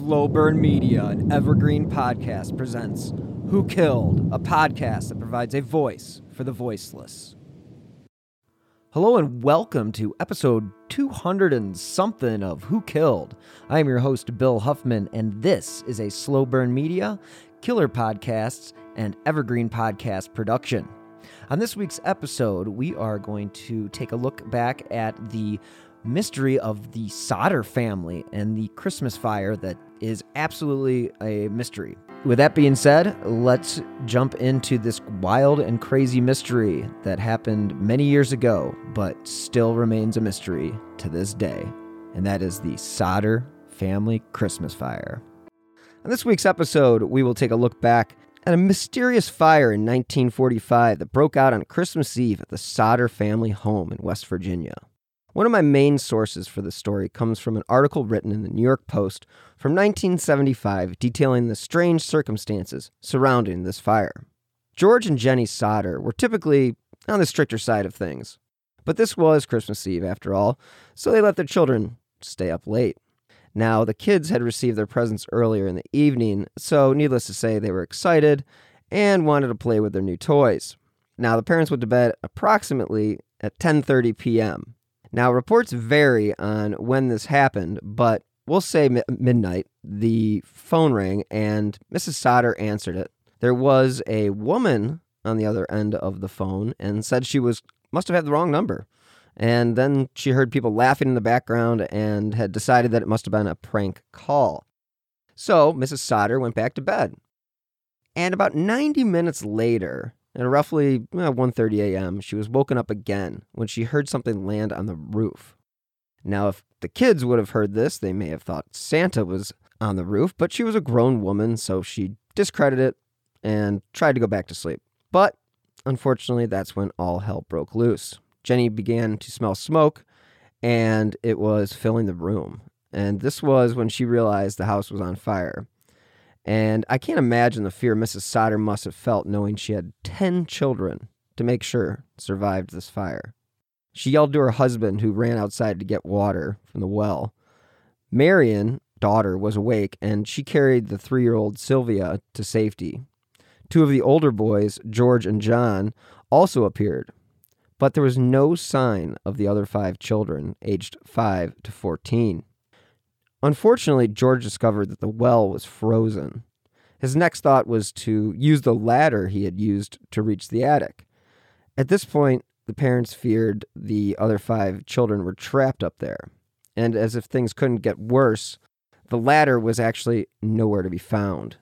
Slow Burn Media, an evergreen podcast, presents Who Killed, a podcast that provides a voice for the voiceless. Hello and welcome to episode 200 and something of Who Killed. I am your host, Bill Huffman, and this is a Slow Burn Media, Killer Podcasts, and Evergreen Podcast production. On this week's episode, we are going to take a look back at the mystery of the Sodder family and the Christmas fire that is absolutely a mystery. With that being said, let's jump into this wild and crazy mystery that happened many years ago, but still remains a mystery to this day. And that is the Sodder family Christmas fire. On this week's episode, we will take a look back at a mysterious fire in 1945 that broke out on Christmas Eve at the Sodder family home in West Virginia. One of my main sources for this story comes from an article written in the New York Post from 1975 detailing the strange circumstances surrounding this fire. George and Jenny Sodder were typically on the stricter side of things, but this was Christmas Eve after all, so they let their children stay up late. Now, the kids had received their presents earlier in the evening, so needless to say, they were excited and wanted to play with their new toys. Now, the parents went to bed approximately at 10:30 p.m. Now, reports vary on when this happened, but we'll say mi- midnight. The phone rang and Mrs. Sodder answered it. There was a woman on the other end of the phone and said she was must have had the wrong number. And then she heard people laughing in the background and had decided that it must have been a prank call. So Mrs. Sodder went back to bed. And about 90 minutes later, at roughly well, 1:30 a.m., she was woken up again when she heard something land on the roof. Now, if the kids would have heard this, they may have thought Santa was on the roof, but she was a grown woman, so she discredited it and tried to go back to sleep. But unfortunately, that's when all hell broke loose. Jenny began to smell smoke, and it was filling the room. And this was when she realized the house was on fire. And I can't imagine the fear Mrs. Sodder must have felt knowing she had 10 children to make sure survived this fire. She yelled to her husband, who ran outside to get water from the well. Marion, daughter, was awake, and she carried the three year old Sylvia to safety. Two of the older boys, George and John, also appeared, but there was no sign of the other five children, aged 5 to 14. Unfortunately, George discovered that the well was frozen. His next thought was to use the ladder he had used to reach the attic. At this point, the parents feared the other five children were trapped up there. And as if things couldn't get worse, the ladder was actually nowhere to be found.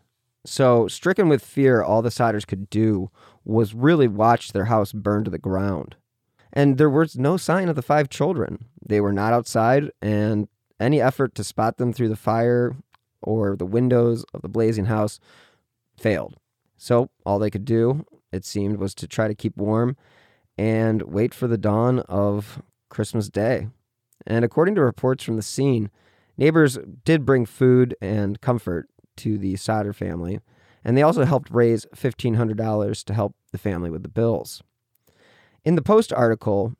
So, stricken with fear, all the Sodders could do was really watch their house burn to the ground. And there was no sign of the five children. They were not outside, and any effort to spot them through the fire or the windows of the blazing house failed. So all they could do, it seemed, was to try to keep warm and wait for the dawn of Christmas Day. And according to reports from the scene, neighbors did bring food and comfort to the Sodder family, and they also helped raise $1,500 to help the family with the bills. In the Post article,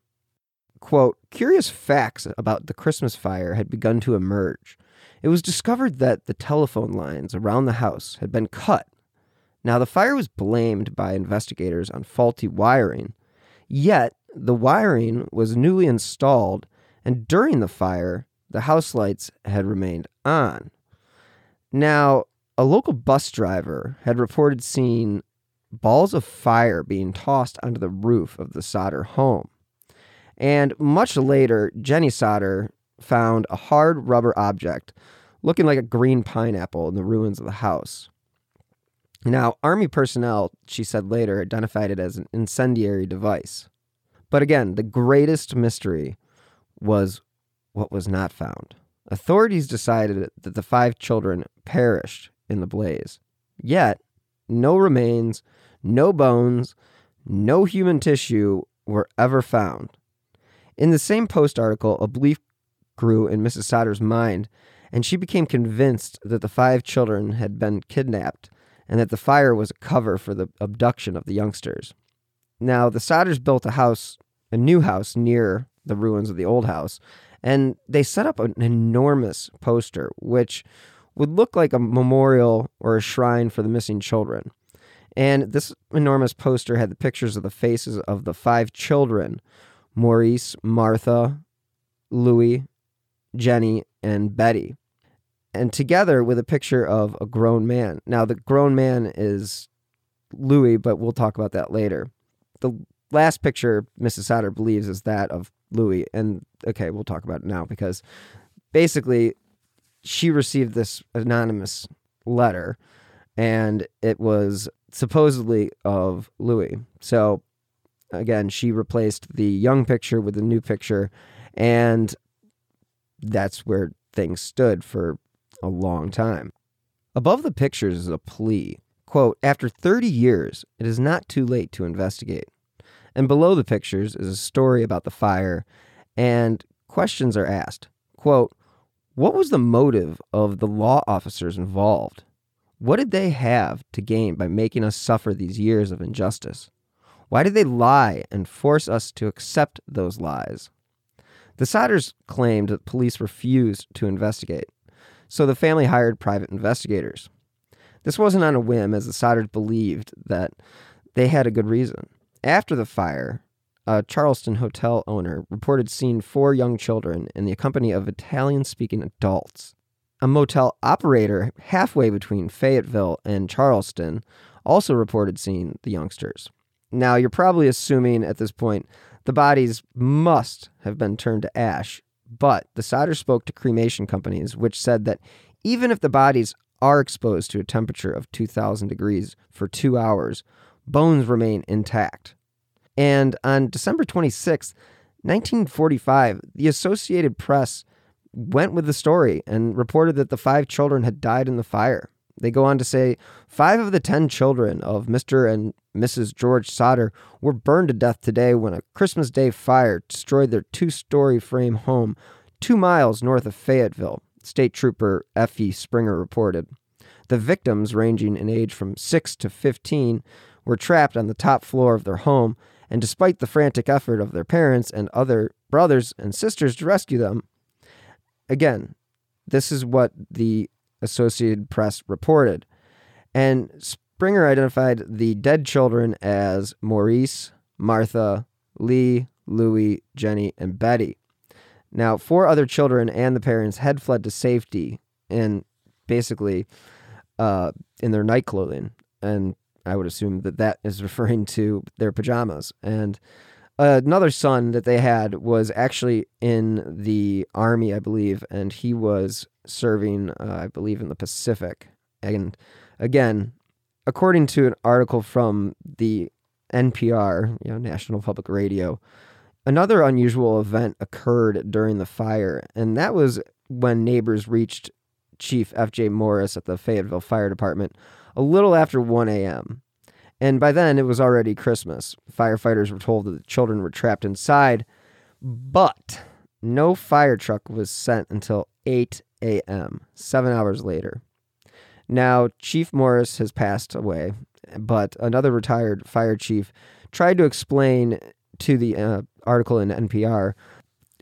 quote, curious facts about the Christmas fire had begun to emerge. It was discovered that the telephone lines around the house had been cut. Now, the fire was blamed by investigators on faulty wiring, yet the wiring was newly installed, and during the fire, the house lights had remained on. Now, a local bus driver had reported seeing balls of fire being tossed onto the roof of the Sodder home. And much later, Jenny Sodder found a hard rubber object looking like a green pineapple in the ruins of the house. Now, Army personnel, she said later, identified it as an incendiary device. But again, the greatest mystery was what was not found. Authorities decided that the five children perished in the blaze. Yet, no remains, no bones, no human tissue were ever found. In the same Post article, a belief grew in Mrs. Sodder's mind, and she became convinced that the five children had been kidnapped and that the fire was a cover for the abduction of the youngsters. Now, the Sodders built a house, a new house near the ruins of the old house, and they set up an enormous poster, which would look like a memorial or a shrine for the missing children. And this enormous poster had the pictures of the faces of the five children Maurice, Martha, Louis, Jenny, and Betty. And together with a picture of a grown man. Now, the grown man is Louis, but we'll talk about that later. The last picture Mrs. Sodder believes is that of Louis. And okay, we'll talk about it now because basically she received this anonymous letter and it was supposedly of Louis. So again, she replaced the young picture with the new picture and that's where things stood for a long time. Above the pictures is a plea. Quote, after 30 years, it is not too late to investigate. And below the pictures is a story about the fire, and questions are asked. Quote, what was the motive of the law officers involved? What did they have to gain by making us suffer these years of injustice? Why did they lie and force us to accept those lies? The Sodders claimed that police refused to investigate, so the family hired private investigators. This wasn't on a whim, as the Sodders believed that they had a good reason. After the fire, a Charleston hotel owner reported seeing four young children in the company of Italian speaking adults. A motel operator halfway between Fayetteville and Charleston also reported seeing the youngsters. Now, you're probably assuming at this point the bodies must have been turned to ash, but the Sodder spoke to cremation companies, which said that even if the bodies are exposed to a temperature of 2,000 degrees for two hours, bones remain intact. And on December 26, 1945, the Associated Press went with the story and reported that the five children had died in the fire. They go on to say five of the ten children of Mr. and Mrs. George Sodder were burned to death today when a Christmas Day fire destroyed their two story frame home two miles north of Fayetteville, State Trooper F.E. Springer reported. The victims, ranging in age from 6 to 15, were trapped on the top floor of their home, and despite the frantic effort of their parents and other brothers and sisters to rescue them, again, this is what the Associated Press reported. And Springer identified the dead children as Maurice, Martha, Lee, Louis, Jenny, and Betty. Now, four other children and the parents had fled to safety in basically uh, in their night clothing. And I would assume that that is referring to their pajamas. And another son that they had was actually in the army, I believe, and he was serving, uh, I believe, in the Pacific. And again, according to an article from the NPR, you know, National Public Radio, another unusual event occurred during the fire, and that was when neighbors reached Chief F.J. Morris at the Fayetteville Fire Department a little after 1 a.m. And by then, it was already Christmas. Firefighters were told that the children were trapped inside, but no fire truck was sent until 8 a.m., seven hours later. Now, Chief Morris has passed away, but another retired fire chief tried to explain to the uh, article in NPR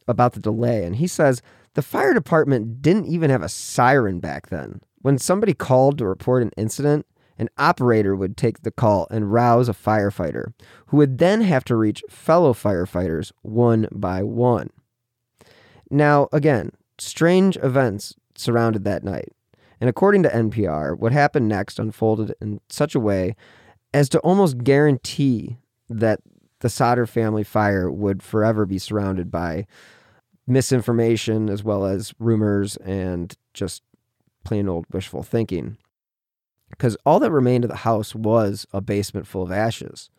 about the delay, and he says the fire department didn't even have a siren back then. When somebody called to report an incident, an operator would take the call and rouse a firefighter, who would then have to reach fellow firefighters one by one. Now, again, strange events surrounded that night. And according to NPR, what happened next unfolded in such a way as to almost guarantee that the Sodder family fire would forever be surrounded by misinformation as well as rumors and just plain old wishful thinking because all that remained of the house was a basement full of ashes.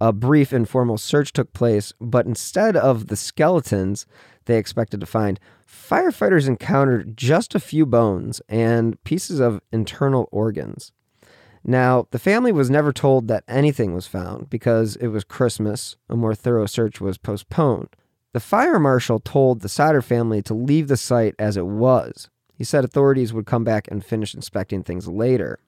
A brief informal search took place, but instead of the skeletons they expected to find, firefighters encountered just a few bones and pieces of internal organs. Now, the family was never told that anything was found because it was Christmas. A more thorough search was postponed. The fire marshal told the Sodder family to leave the site as it was. He said authorities would come back and finish inspecting things later.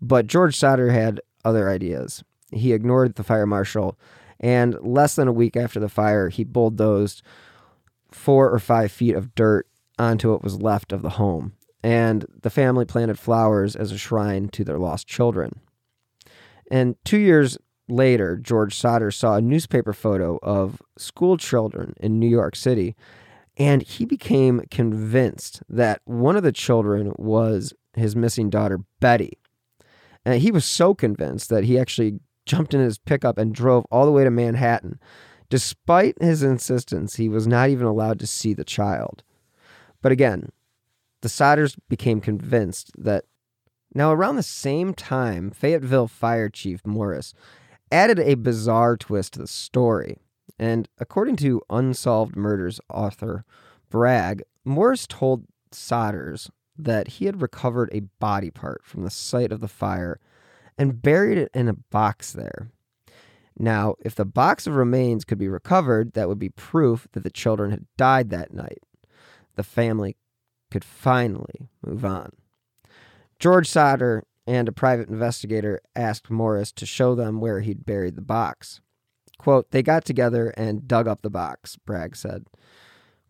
But George Sodder had other ideas. He ignored the fire marshal, and less than a week after the fire, he bulldozed four or five feet of dirt onto what was left of the home. and the family planted flowers as a shrine to their lost children. And two years later, George Sodder saw a newspaper photo of school children in New York City, and he became convinced that one of the children was his missing daughter, Betty. And he was so convinced that he actually jumped in his pickup and drove all the way to Manhattan. Despite his insistence, he was not even allowed to see the child. But again, the Sodders became convinced that now around the same time, Fayetteville Fire Chief Morris added a bizarre twist to the story. And according to Unsolved Murders author Bragg, Morris told Sodders that he had recovered a body part from the site of the fire and buried it in a box there. Now, if the box of remains could be recovered, that would be proof that the children had died that night. The family could finally move on. George Sodder and a private investigator asked Morris to show them where he'd buried the box. Quote, they got together and dug up the box, Bragg said.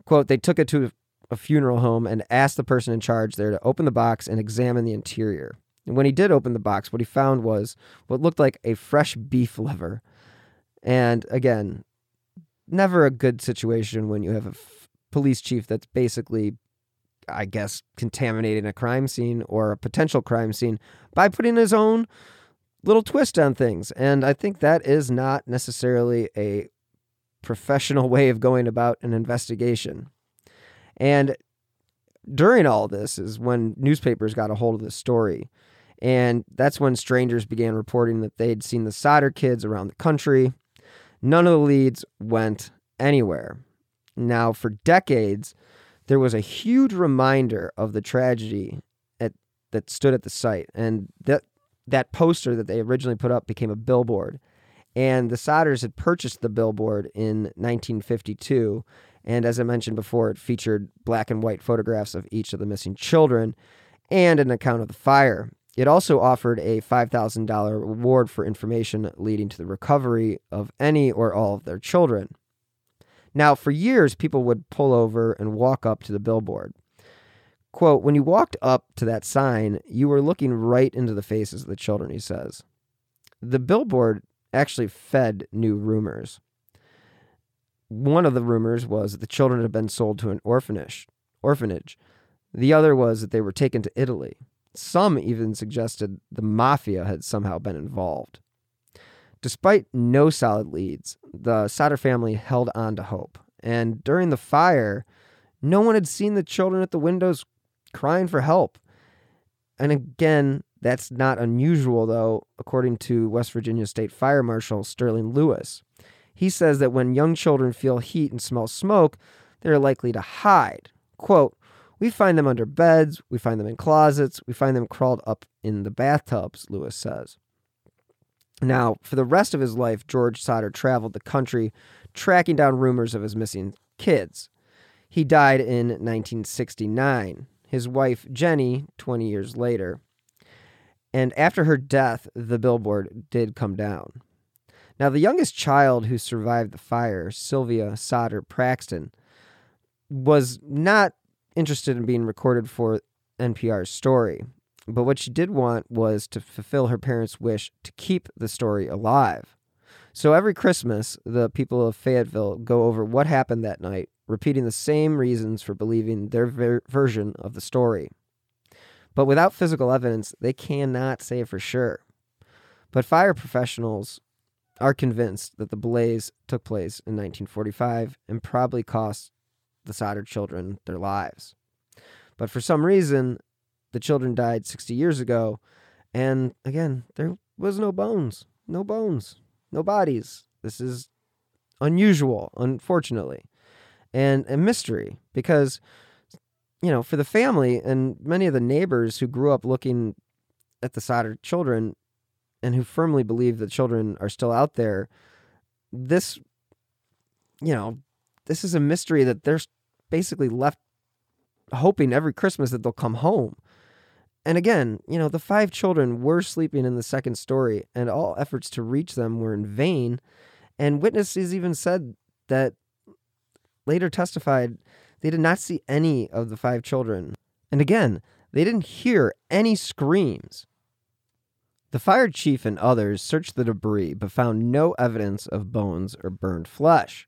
Quote, they took it to a funeral home and asked the person in charge there to open the box and examine the interior. And when he did open the box, what he found was what looked like a fresh beef liver. And again, never a good situation when you have a f- police chief that's basically I guess, contaminating a crime scene or a potential crime scene by putting his own little twist on things. And I think that is not necessarily a professional way of going about an investigation. And during all this is when newspapers got a hold of the story. And that's when strangers began reporting that they'd seen the Sodder kids around the country. None of the leads went anywhere. Now, for decades, there was a huge reminder of the tragedy at, that stood at the site. And that, that poster that they originally put up became a billboard. And the Sodders had purchased the billboard in 1952. And as I mentioned before, it featured black and white photographs of each of the missing children and an account of the fire. It also offered a $5,000 reward for information leading to the recovery of any or all of their children. Now, for years, people would pull over and walk up to the billboard. Quote, when you walked up to that sign, you were looking right into the faces of the children, he says. The billboard actually fed new rumors. One of the rumors was that the children had been sold to an orphanage. Orphanage. The other was that they were taken to Italy. Some even suggested the mafia had somehow been involved. Despite no solid leads, the Sodder family held on to hope. And during the fire, no one had seen the children at the windows crying for help. And again, that's not unusual, though, according to West Virginia State Fire Marshal Sterling Lewis. He says that when young children feel heat and smell smoke, they're likely to hide. Quote, we find them under beds, we find them in closets, we find them crawled up in the bathtubs, Lewis says. Now, for the rest of his life, George Sodder traveled the country tracking down rumors of his missing kids. He died in 1969. His wife, Jenny, 20 years later. And after her death, the billboard did come down. Now, the youngest child who survived the fire, Sylvia Sodder Paxton, was not interested in being recorded for NPR's story. But what she did want was to fulfill her parents' wish to keep the story alive. So every Christmas, the people of Fayetteville go over what happened that night, repeating the same reasons for believing their ver- version of the story. But without physical evidence, they cannot say for sure. But fire professionals are convinced that the blaze took place in 1945 and probably cost the Sodder children their lives. But for some reason, the children died 60 years ago. And again, there was no bones, no bones, no bodies. This is unusual, unfortunately, and a mystery because, you know, for the family and many of the neighbors who grew up looking at the Sodder children and who firmly believe that children are still out there, this, you know, this is a mystery that they're basically left hoping every Christmas that they'll come home. And again, you know, the five children were sleeping in the second story, and all efforts to reach them were in vain. And witnesses even said that later testified they did not see any of the five children. And again, they didn't hear any screams. The fire chief and others searched the debris but found no evidence of bones or burned flesh.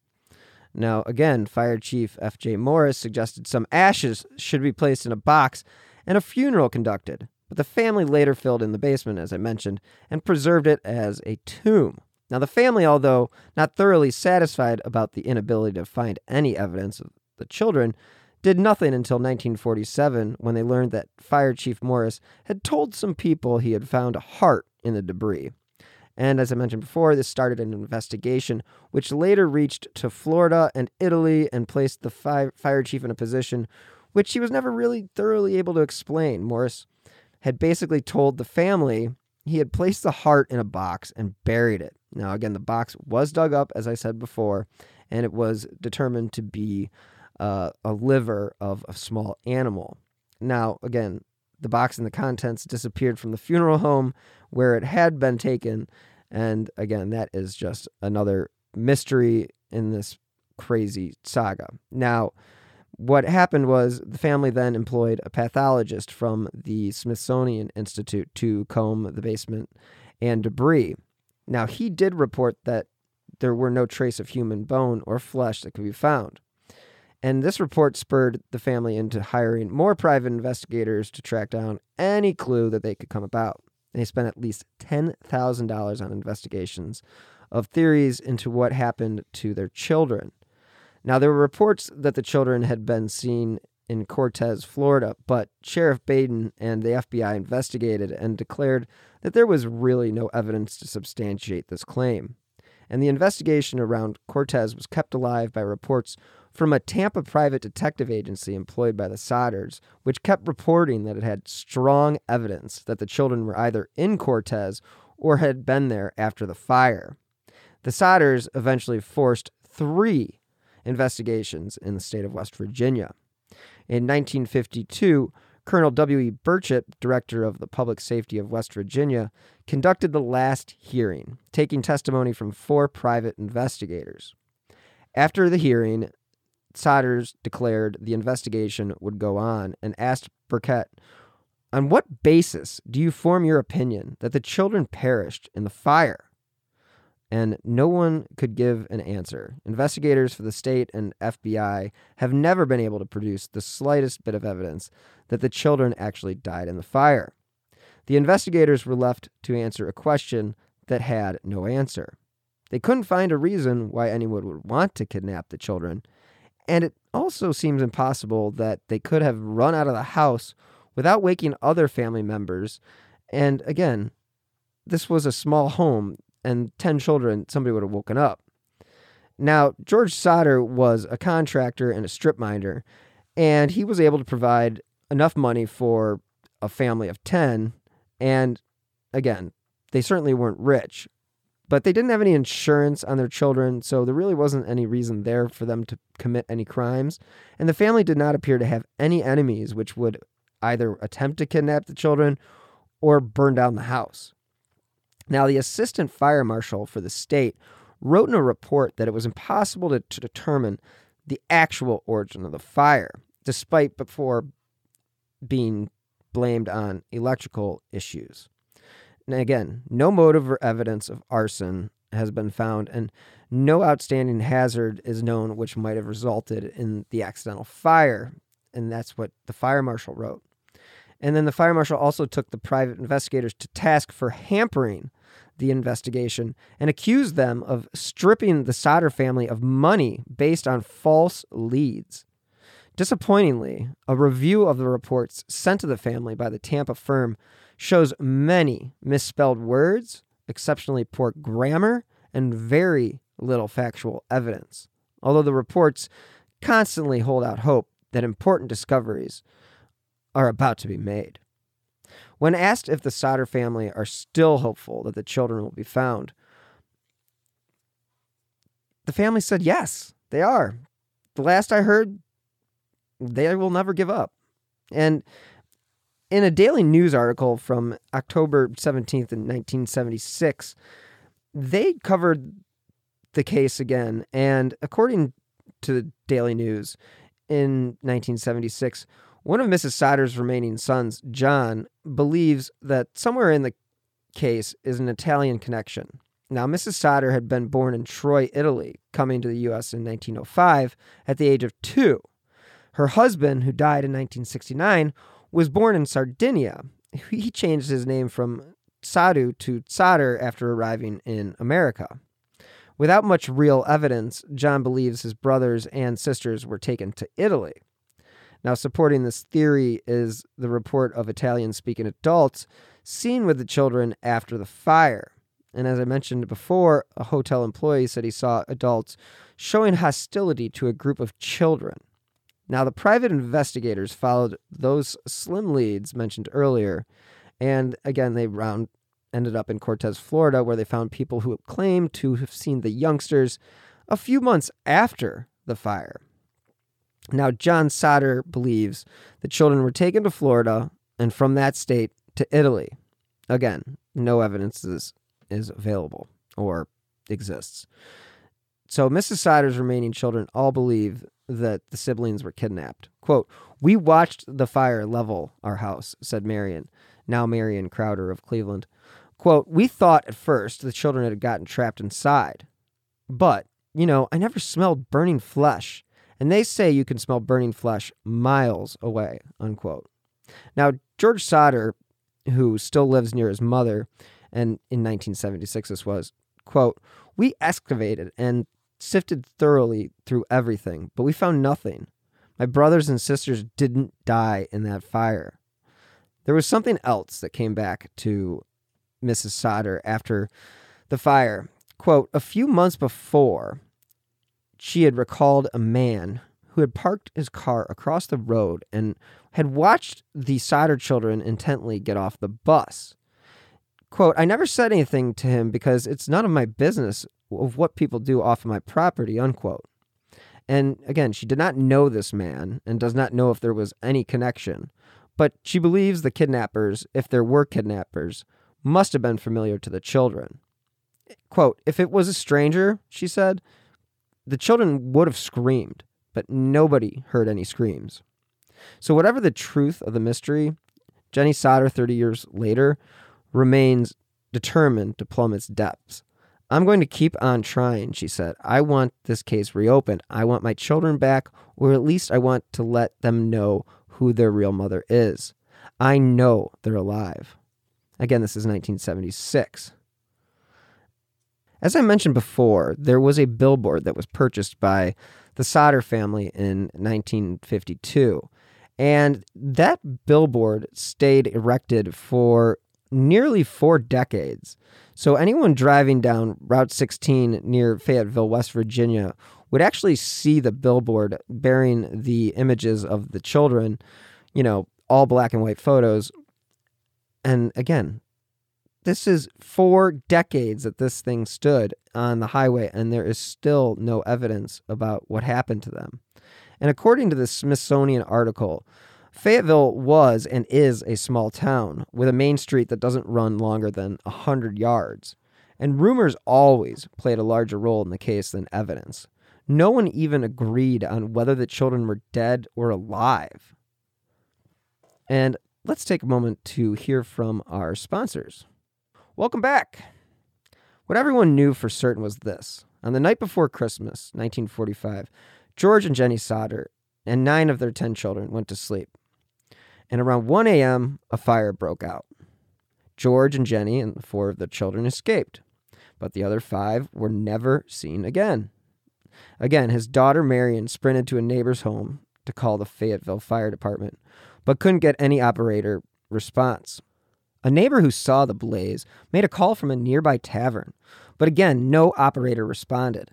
Now, again, Fire Chief F.J. Morris suggested some ashes should be placed in a box and a funeral conducted, but the family later filled in the basement, as I mentioned, and preserved it as a tomb. Now, the family, although not thoroughly satisfied about the inability to find any evidence of the children, did nothing until 1947 when they learned that Fire Chief Morris had told some people he had found a heart in the debris. And as I mentioned before, this started an investigation which later reached to Florida and Italy and placed the fi- fire chief in a position which he was never really thoroughly able to explain. Morris had basically told the family he had placed the heart in a box and buried it. Now, again, the box was dug up, as I said before, and it was determined to be uh, a liver of a small animal. Now, again, the box and the contents disappeared from the funeral home where it had been taken. And again, that is just another mystery in this crazy saga. Now, what happened was the family then employed a pathologist from the Smithsonian Institute to comb the basement and debris. Now, he did report that there were no trace of human bone or flesh that could be found. And this report spurred the family into hiring more private investigators to track down any clue that they could come about. They spent at least $10,000 on investigations of theories into what happened to their children. Now, there were reports that the children had been seen in Cortez, Florida, but Sheriff Baden and the FBI investigated and declared that there was really no evidence to substantiate this claim. And the investigation around Cortez was kept alive by reports from a Tampa private detective agency employed by the Sodders, which kept reporting that it had strong evidence that the children were either in Cortez or had been there after the fire. The Sodders eventually forced three investigations in the state of West Virginia. In 1952, Colonel W.E. Burchett, director of the Public Safety of West Virginia, conducted the last hearing, taking testimony from four private investigators. After the hearing, Sodders declared the investigation would go on and asked Burchett, On what basis do you form your opinion that the children perished in the fire? And no one could give an answer. Investigators for the state and FBI have never been able to produce the slightest bit of evidence that the children actually died in the fire. The investigators were left to answer a question that had no answer. They couldn't find a reason why anyone would want to kidnap the children, and it also seems impossible that they could have run out of the house without waking other family members. And again, this was a small home, and 10 children, somebody would have woken up. Now, George Sodder was a contractor and a strip miner, and he was able to provide enough money for a family of 10. And again, they certainly weren't rich, but they didn't have any insurance on their children, so there really wasn't any reason there for them to commit any crimes. And the family did not appear to have any enemies which would either attempt to kidnap the children or burn down the house. Now, the assistant fire marshal for the state wrote in a report that it was impossible to, to determine the actual origin of the fire, despite before being blamed on electrical issues. And again, no motive or evidence of arson has been found, and no outstanding hazard is known which might have resulted in the accidental fire. And that's what the fire marshal wrote. And then the fire marshal also took the private investigators to task for hampering the investigation and accused them of stripping the Sodder family of money based on false leads. Disappointingly, a review of the reports sent to the family by the Tampa firm shows many misspelled words, exceptionally poor grammar, and very little factual evidence. Although the reports constantly hold out hope that important discoveries are about to be made. When asked if the Sodder family are still hopeful that the children will be found, the family said yes, they are. The last I heard, they will never give up. And in a daily news article from October 17th in 1976, they covered the case again. And according to the Daily News in 1976, One of Mrs. Sodder's remaining sons, John, believes that somewhere in the case is an Italian connection. Now, Mrs. Sodder had been born in Troy, Italy, coming to the U.S. in 1905 at the age of two. Her husband, who died in 1969, was born in Sardinia. He changed his name from Soddu to Sodder after arriving in America. Without much real evidence, John believes his brothers and sisters were taken to Italy. Now, supporting this theory is the report of Italian speaking adults seen with the children after the fire. And as I mentioned before, a hotel employee said he saw adults showing hostility to a group of children. Now, the private investigators followed those slim leads mentioned earlier, and again, they round ended up in Cortez, Florida, where they found people who claimed to have seen the youngsters a few months after the fire. Now, John Sodder believes the children were taken to Florida and from that state to Italy. Again, no evidence is, is available or exists. So, Mrs. Sodder's remaining children all believe that the siblings were kidnapped. Quote, We watched the fire level our house, said Marion, now Marion Crowder of Cleveland. Quote, We thought at first the children had gotten trapped inside. But, you know, I never smelled burning flesh. And they say you can smell burning flesh miles away, unquote. Now, George Sodder, who still lives near his mother, and in 1976 this was, quote, We excavated and sifted thoroughly through everything, but we found nothing. My brothers and sisters didn't die in that fire. There was something else that came back to Mrs. Sodder after the fire. Quote, a few months before, she had recalled a man who had parked his car across the road and had watched the Sodder children intently get off the bus. Quote, I never said anything to him because it's none of my business of what people do off of my property, unquote. And again, she did not know this man and does not know if there was any connection, but she believes the kidnappers, if there were kidnappers, must have been familiar to the children. Quote, if it was a stranger, she said, the children would have screamed, but nobody heard any screams. So, whatever the truth of the mystery, Jenny Sodder, 30 years later, remains determined to plumb its depths. I'm going to keep on trying, she said. I want this case reopened. I want my children back, or at least I want to let them know who their real mother is. I know they're alive. Again, this is 1976. As I mentioned before, there was a billboard that was purchased by the Sodder family in 1952. And that billboard stayed erected for nearly four decades. So anyone driving down Route 16 near Fayetteville, West Virginia, would actually see the billboard bearing the images of the children, you know, all black and white photos. And again, this is four decades that this thing stood on the highway, and there is still no evidence about what happened to them. And according to the Smithsonian article, Fayetteville was and is a small town with a main street that doesn't run longer than 100 yards. And rumors always played a larger role in the case than evidence. No one even agreed on whether the children were dead or alive. And let's take a moment to hear from our sponsors. Welcome back. What everyone knew for certain was this. On the night before Christmas, 1945, George and Jenny Sodder and nine of their 10 children went to sleep. And around 1 a.m., a fire broke out. George and Jenny and four of the children escaped, but the other five were never seen again. Again, his daughter Marion sprinted to a neighbor's home to call the Fayetteville Fire Department, but couldn't get any operator response. A neighbor who saw the blaze made a call from a nearby tavern, but again, no operator responded.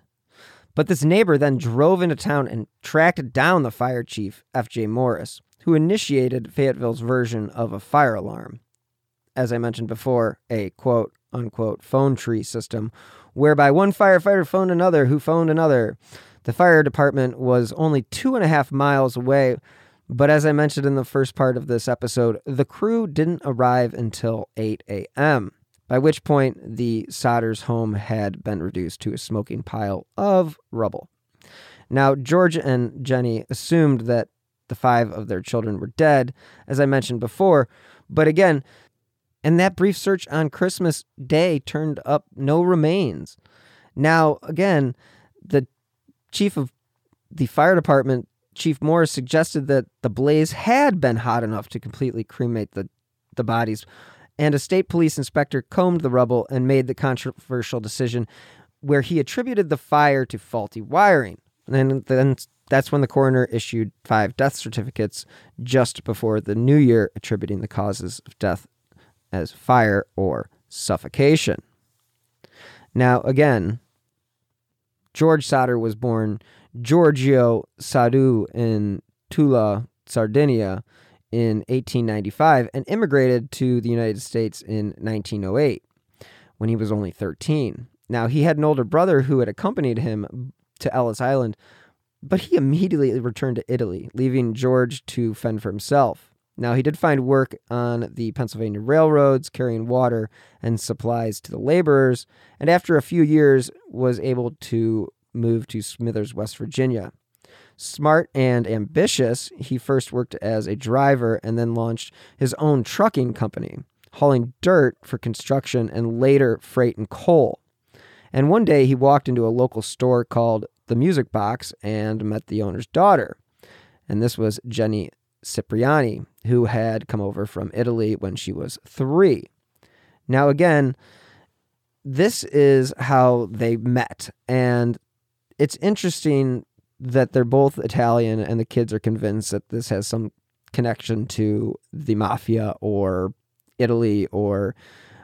But this neighbor then drove into town and tracked down the fire chief, F.J. Morris, who initiated Fayetteville's version of a fire alarm. As I mentioned before, a quote unquote phone tree system whereby one firefighter phoned another who phoned another. The fire department was only two and a half miles away but as I mentioned in the first part of this episode, the crew didn't arrive until 8 a.m., by which point the Sodder's home had been reduced to a smoking pile of rubble. Now, George and Jenny assumed that the five of their children were dead, as I mentioned before. But again, and that brief search on Christmas Day turned up no remains. Now, again, the chief of the fire department, Chief Morris, suggested that the blaze had been hot enough to completely cremate the, the bodies. And a state police inspector combed the rubble and made the controversial decision where he attributed the fire to faulty wiring. And then that's when the coroner issued five death certificates just before the new year, attributing the causes of death as fire or suffocation. Now, again, George Sodder was born Giorgio Soddu in Tula, Sardinia in 1895 and immigrated to the United States in 1908 when he was only 13. Now, he had an older brother who had accompanied him to Ellis Island, but he immediately returned to Italy, leaving George to fend for himself. Now, he did find work on the Pennsylvania railroads, carrying water and supplies to the laborers, and after a few years was able to move to Smithers, West Virginia. Smart and ambitious, he first worked as a driver and then launched his own trucking company, hauling dirt for construction and later freight and coal. And one day he walked into a local store called The Music Box and met the owner's daughter. And this was Jenny Cipriani, who had come over from Italy when she was three. Now, again, this is how they met. And it's interesting that they're both Italian and the kids are convinced that this has some connection to the mafia or Italy or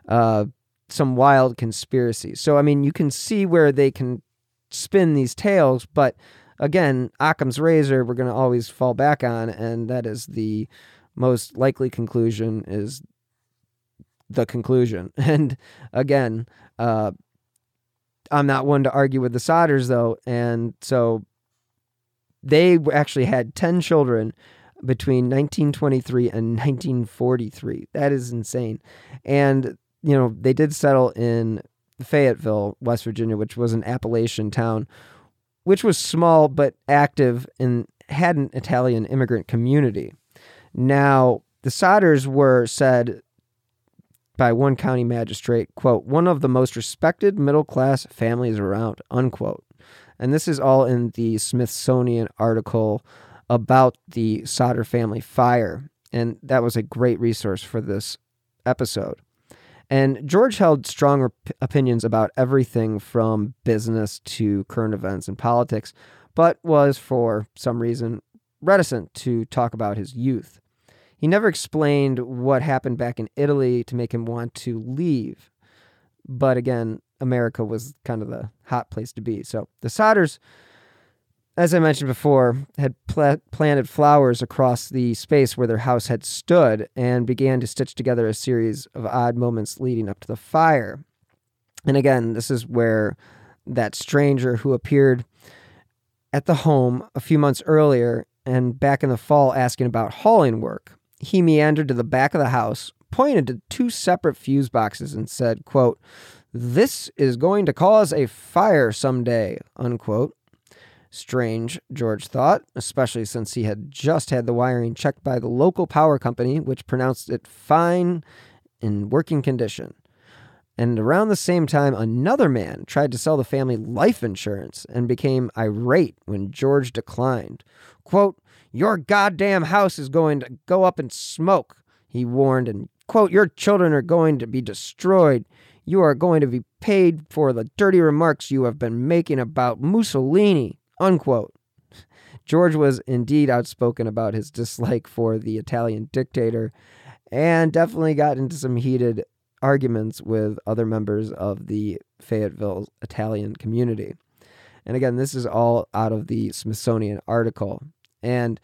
uh, some wild conspiracy. So, I mean, you can see where they can spin these tales, but again, Occam's razor, we're going to always fall back on, and that is the most likely conclusion is the conclusion. And again, uh, I'm not one to argue with the Sodders, though. And so they actually had 10 children between 1923 and 1943. That is insane. And, you know, they did settle in Fayetteville, West Virginia, which was an Appalachian town which was small but active and had an Italian immigrant community. Now, the Sodders were said by one county magistrate, quote, one of the most respected middle class families around, unquote. And this is all in the Smithsonian article about the Sodder family fire. And that was a great resource for this episode. And George held strong op- opinions about everything from business to current events and politics, but was, for some reason, reticent to talk about his youth. He never explained what happened back in Italy to make him want to leave. But again, America was kind of the hot place to be. So the Sodders as I mentioned before, had pl- planted flowers across the space where their house had stood and began to stitch together a series of odd moments leading up to the fire. And again, this is where that stranger who appeared at the home a few months earlier and back in the fall asking about hauling work. He meandered to the back of the house, pointed to two separate fuse boxes and said, quote, This is going to cause a fire someday, unquote. Strange, George thought, especially since he had just had the wiring checked by the local power company, which pronounced it fine in working condition. And around the same time, another man tried to sell the family life insurance and became irate when George declined. Quote, Your goddamn house is going to go up in smoke, he warned, and quote, Your children are going to be destroyed. You are going to be paid for the dirty remarks you have been making about Mussolini unquote. George was indeed outspoken about his dislike for the Italian dictator and definitely got into some heated arguments with other members of the Fayetteville Italian community. And again, this is all out of the Smithsonian article. And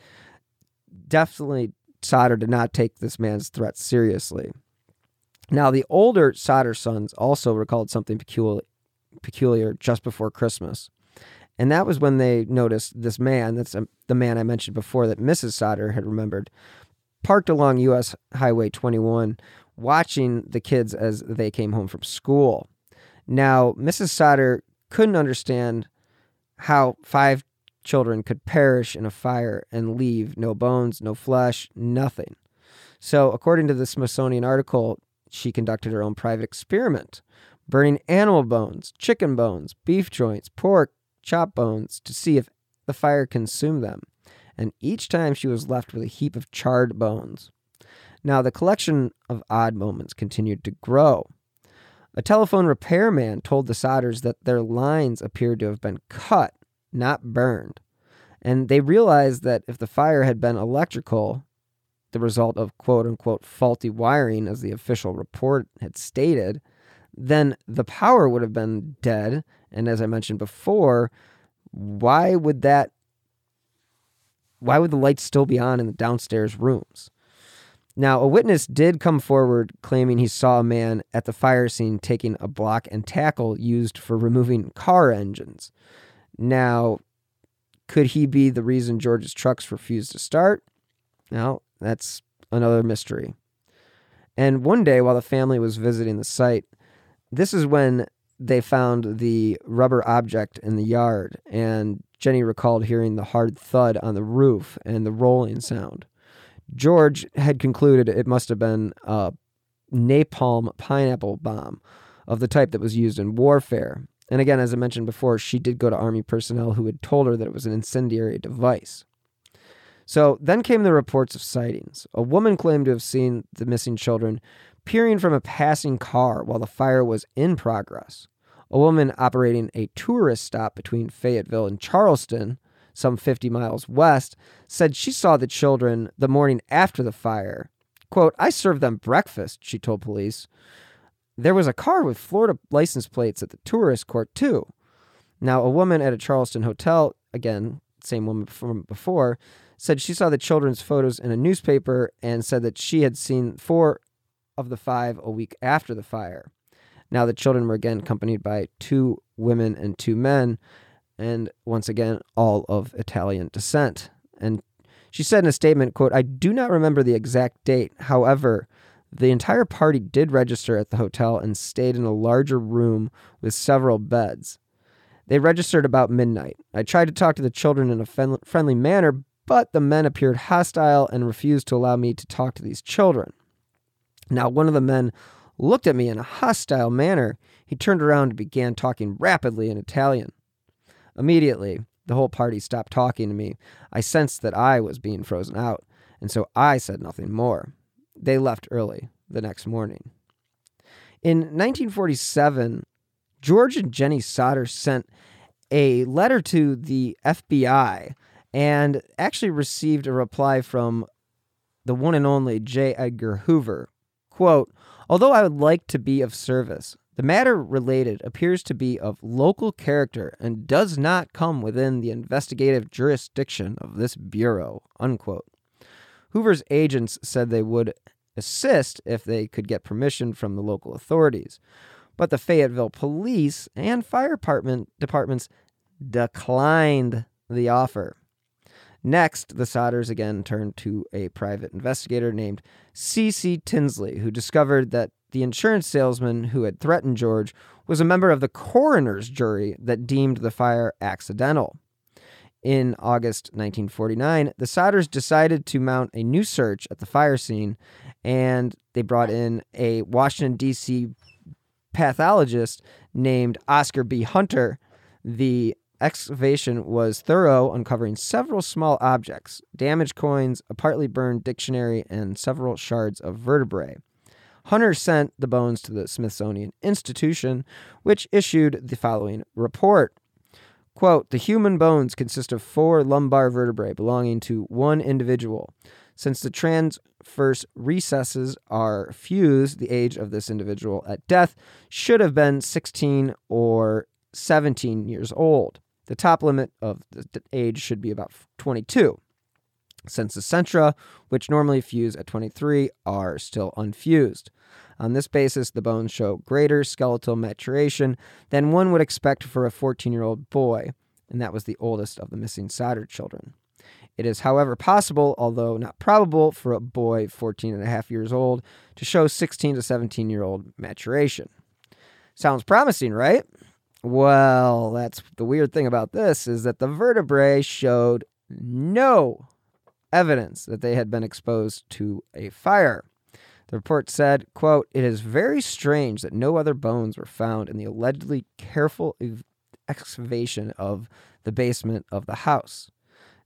definitely, Sodder did not take this man's threats seriously. Now, the older Sodder sons also recalled something peculiar, peculiar just before Christmas. And that was when they noticed this man, that's um, the man I mentioned before that Mrs. Sodder had remembered, parked along US Highway 21, watching the kids as they came home from school. Now, Mrs. Sodder couldn't understand how five children could perish in a fire and leave no bones, no flesh, nothing. So, according to the Smithsonian article, she conducted her own private experiment, burning animal bones, chicken bones, beef joints, pork, chop bones to see if the fire consumed them. And each time she was left with a heap of charred bones. Now, the collection of odd moments continued to grow. A telephone repairman told the Sodders that their lines appeared to have been cut, not burned. And they realized that if the fire had been electrical, the result of quote unquote faulty wiring, as the official report had stated, then the power would have been dead. And as I mentioned before, why would that why would the lights still be on in the downstairs rooms? Now, a witness did come forward claiming he saw a man at the fire scene taking a block and tackle used for removing car engines. Now, could he be the reason George's trucks refused to start? Now, that's another mystery. And one day, while the family was visiting the site, this is when they found the rubber object in the yard, and Jennie recalled hearing the hard thud on the roof and the rolling sound. George had concluded it must have been a napalm pineapple bomb of the type that was used in warfare. And again, as I mentioned before, she did go to Army personnel who had told her that it was an incendiary device. So then came the reports of sightings. A woman claimed to have seen the missing children peering from a passing car while the fire was in progress. A woman operating a tourist stop between Fayetteville and Charleston some 50 miles west, said she saw the children the morning after the fire. Quote, I served them breakfast, she told police. There was a car with Florida license plates at the tourist court, too. Now, a woman at a Charleston hotel, again, same woman from before, said she saw the children's photos in a newspaper and said that she had seen four of the five a week after the fire. Now, the children were again accompanied by two women and two men and once again, all of Italian descent. And she said in a statement, quote, I do not remember the exact date. However, the entire party did register at the hotel and stayed in a larger room with several beds. They registered about midnight. I tried to talk to the children in a friendly manner, but the men appeared hostile and refused to allow me to talk to these children. Now, one of the men looked at me in a hostile manner. He turned around and began talking rapidly in Italian. Immediately, the whole party stopped talking to me. I sensed that I was being frozen out, and so I said nothing more. They left early the next morning. In 1947, George and Jennie Sodder sent a letter to the FBI and actually received a reply from the one and only J. Edgar Hoover. Quote, Although I would like to be of service, the matter related appears to be of local character and does not come within the investigative jurisdiction of this bureau. Unquote. Hoover's agents said they would assist if they could get permission from the local authorities, but the Fayetteville police and fire department departments declined the offer. Next, the Sodders again turned to a private investigator named C.C. Tinsley, who discovered that the insurance salesman who had threatened George was a member of the coroner's jury that deemed the fire accidental. In August 1949, the Sodders decided to mount a new search at the fire scene, and they brought in a Washington, D.C. pathologist named Oscar B. Hunter. The excavation was thorough, uncovering several small objects, damaged coins, a partly burned dictionary, and several shards of vertebrae. Hunter sent the bones to the Smithsonian Institution, which issued the following report. Quote, the human bones consist of four lumbar vertebrae belonging to one individual. Since the transverse processes are fused, the age of this individual at death should have been 16 or 17 years old. The top limit of the age should be about 22 since the centra, which normally fuse at 23, are still unfused. On this basis, the bones show greater skeletal maturation than one would expect for a 14 year old boy, and that was the oldest of the missing Sodder children. It is, however, possible, although not probable, for a boy 14 and a half years old to show 16 to 17 year old maturation. Sounds promising, right? Well, that's the weird thing about this is that the vertebrae showed no evidence that they had been exposed to a fire. The report said, quote, "It is very strange that no other bones were found in the allegedly careful ev- excavation of the basement of the house."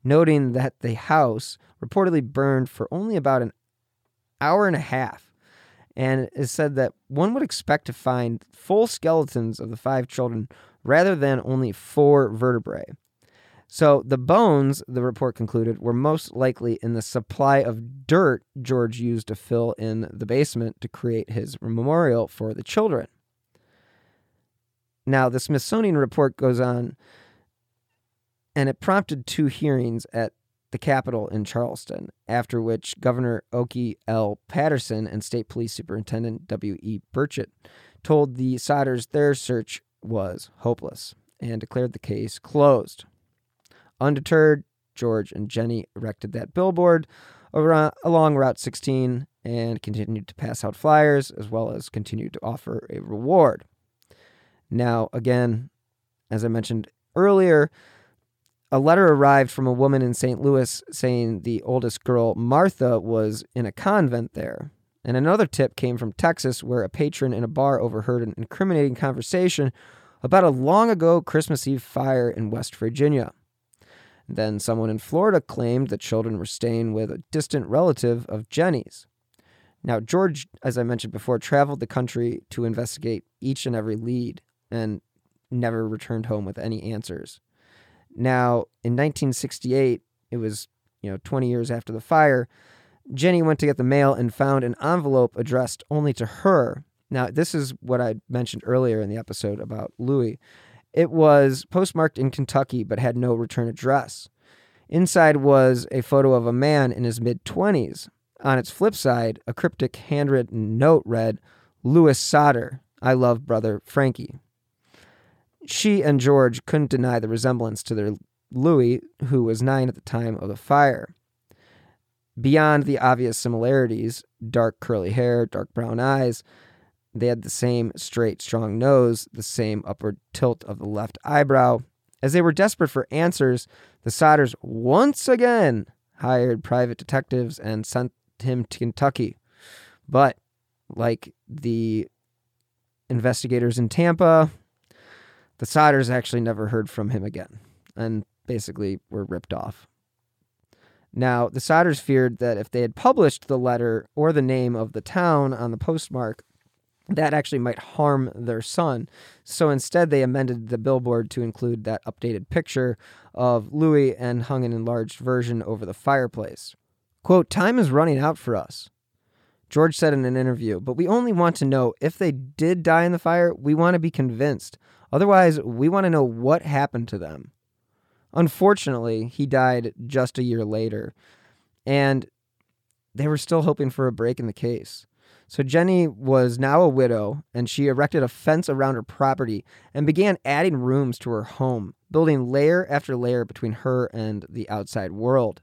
Noting that the house reportedly burned for only about an hour and a half and it said that one would expect to find full skeletons of the five children rather than only four vertebrae. So the bones, the report concluded, were most likely in the supply of dirt George used to fill in the basement to create his memorial for the children. Now, the Smithsonian report goes on, and it prompted two hearings at the Capitol in Charleston, after which Governor Okey L. Patteson and State Police Superintendent W.E. Burchett told the Sodders their search was hopeless and declared the case closed. Undeterred, George and Jennie erected that billboard around, uh, along Route 16 and continued to pass out flyers as well as continued to offer a reward. Now, again, as I mentioned earlier, a letter arrived from a woman in St. Louis saying the oldest girl, Martha, was in a convent there. And another tip came from Texas, where a patron in a bar overheard an incriminating conversation about a long ago Christmas Eve fire in West Virginia. Then someone in Florida claimed that children were staying with a distant relative of Jennie's. Now, George, as I mentioned before, traveled the country to investigate each and every lead and never returned home with any answers. Now, in 1968, it was, you know, 20 years after the fire, Jennie went to get the mail and found an envelope addressed only to her. Now, this is what I mentioned earlier in the episode about Louis. It was postmarked in Kentucky but had no return address. Inside was a photo of a man in his mid 20s. On its flip side, a cryptic handwritten note read, Louis Sodder, I love brother Frankie she and George couldn't deny the resemblance to their Louis, who was nine at the time of the fire. Beyond the obvious similarities dark curly hair, dark brown eyes they had the same straight, strong nose, the same upward tilt of the left eyebrow. As they were desperate for answers, the Sodders once again hired private detectives and sent him to Kentucky. But, like the investigators in Tampa, the Sodders actually never heard from him again and basically were ripped off. Now, the Sodders feared that if they had published the letter or the name of the town on the postmark, that actually might harm their son. So instead, they amended the billboard to include that updated picture of Louis and hung an enlarged version over the fireplace. Quote, Time is running out for us. George said in an interview, but we only want to know if they did die in the fire, we want to be convinced. Otherwise, we want to know what happened to them. Unfortunately, he died just a year later, and they were still hoping for a break in the case. So Jennie was now a widow, and she erected a fence around her property and began adding rooms to her home, building layer after layer between her and the outside world.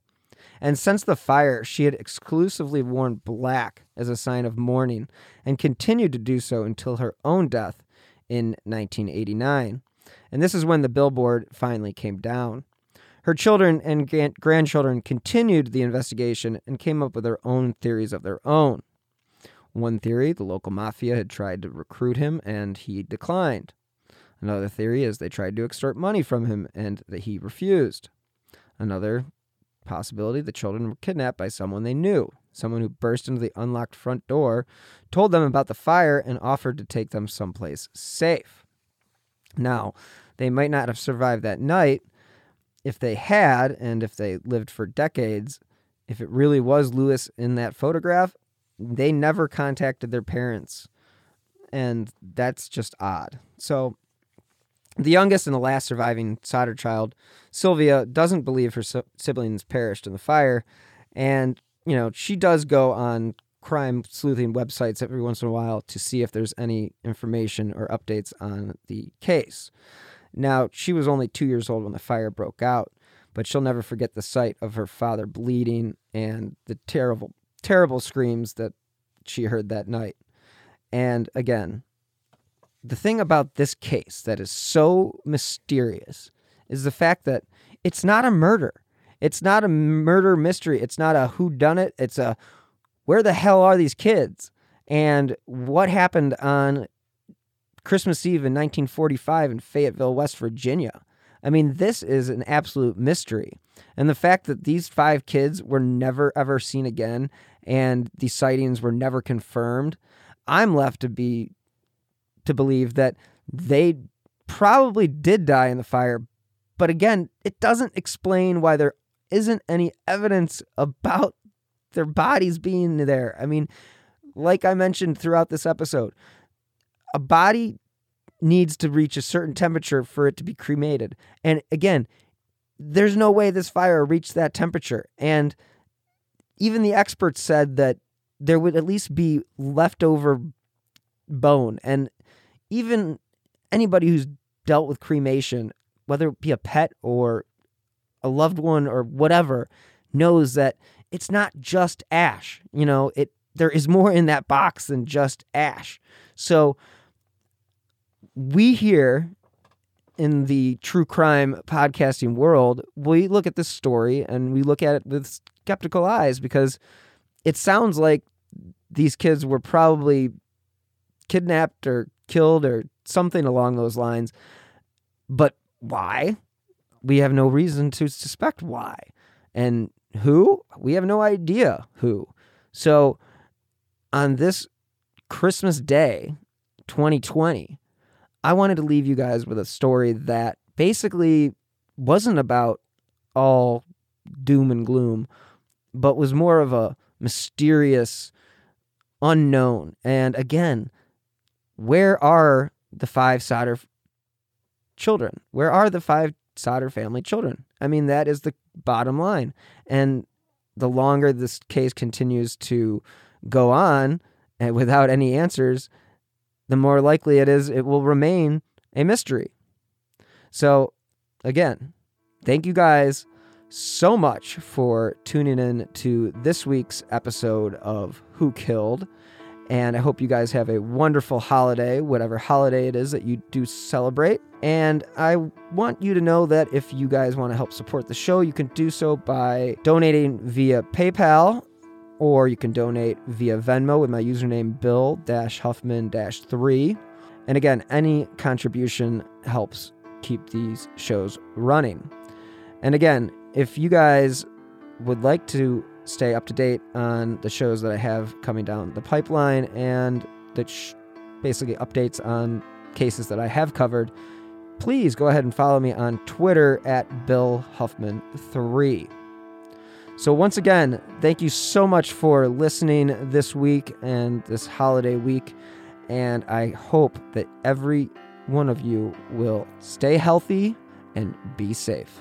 And since the fire, she had exclusively worn black as a sign of mourning and continued to do so until her own death in 1989. And this is when the billboard finally came down. Her children and grandchildren continued the investigation and came up with their own theories of their own. One theory, the local mafia had tried to recruit him and he declined. Another theory is they tried to extort money from him and that he refused. Another possibility, the children were kidnapped by someone they knew someone who burst into the unlocked front door, told them about the fire, and offered to take them someplace safe. Now, they might not have survived that night. If they had, and if they lived for decades, if it really was Louis in that photograph, they never contacted their parents. And that's just odd. So, the youngest and the last surviving Sodder child, Sylvia, doesn't believe her siblings perished in the fire and you know, she does go on crime sleuthing websites every once in a while to see if there's any information or updates on the case. Now, she was only two years old when the fire broke out, but she'll never forget the sight of her father bleeding and the terrible, terrible screams that she heard that night. And again, the thing about this case that is so mysterious is the fact that it's not a murder. It's not a murder mystery. It's not a who done it. It's a where the hell are these kids? And what happened on Christmas Eve in 1945 in Fayetteville, West Virginia? I mean, this is an absolute mystery. And the fact that these five kids were never ever seen again and the sightings were never confirmed, I'm left to be to believe that they probably did die in the fire. But again, it doesn't explain why there isn't any evidence about their bodies being there. I mean, like I mentioned throughout this episode, a body needs to reach a certain temperature for it to be cremated. And again, there's no way this fire reached that temperature. And even the experts said that there would at least be leftover bone. And even anybody who's dealt with cremation, whether it be a pet or a loved one or whatever, knows that it's not just ash. You know, it there is more in that box than just ash. So we here in the true crime podcasting world, we look at this story and we look at it with skeptical eyes because it sounds like these kids were probably kidnapped or killed or something along those lines. But why? We have no reason to suspect why. And who? We have no idea who. So on this Christmas Day, 2020, I wanted to leave you guys with a story that basically wasn't about all doom and gloom, but was more of a mysterious unknown. And again, where are the five Sodder children? Where are the five Sodder family children? I mean, that is the bottom line. And the longer this case continues to go on and eh, without any answers, the more likely it is it will remain a mystery. So, again, thank you guys so much for tuning in to this week's episode of Who Killed. And I hope you guys have a wonderful holiday, whatever holiday it is that you do celebrate. And I want you to know that if you guys want to help support the show, you can do so by donating via PayPal or you can donate via Venmo with my username Bill Huffman 3. And again, any contribution helps keep these shows running. And again, if you guys would like to stay up to date on the shows that I have coming down the pipeline and that sh- basically updates on cases that I have covered, please go ahead and follow me on Twitter at Bill Huffman3. So, once again, thank you so much for listening this week and this holiday week. And I hope that every one of you will stay healthy and be safe.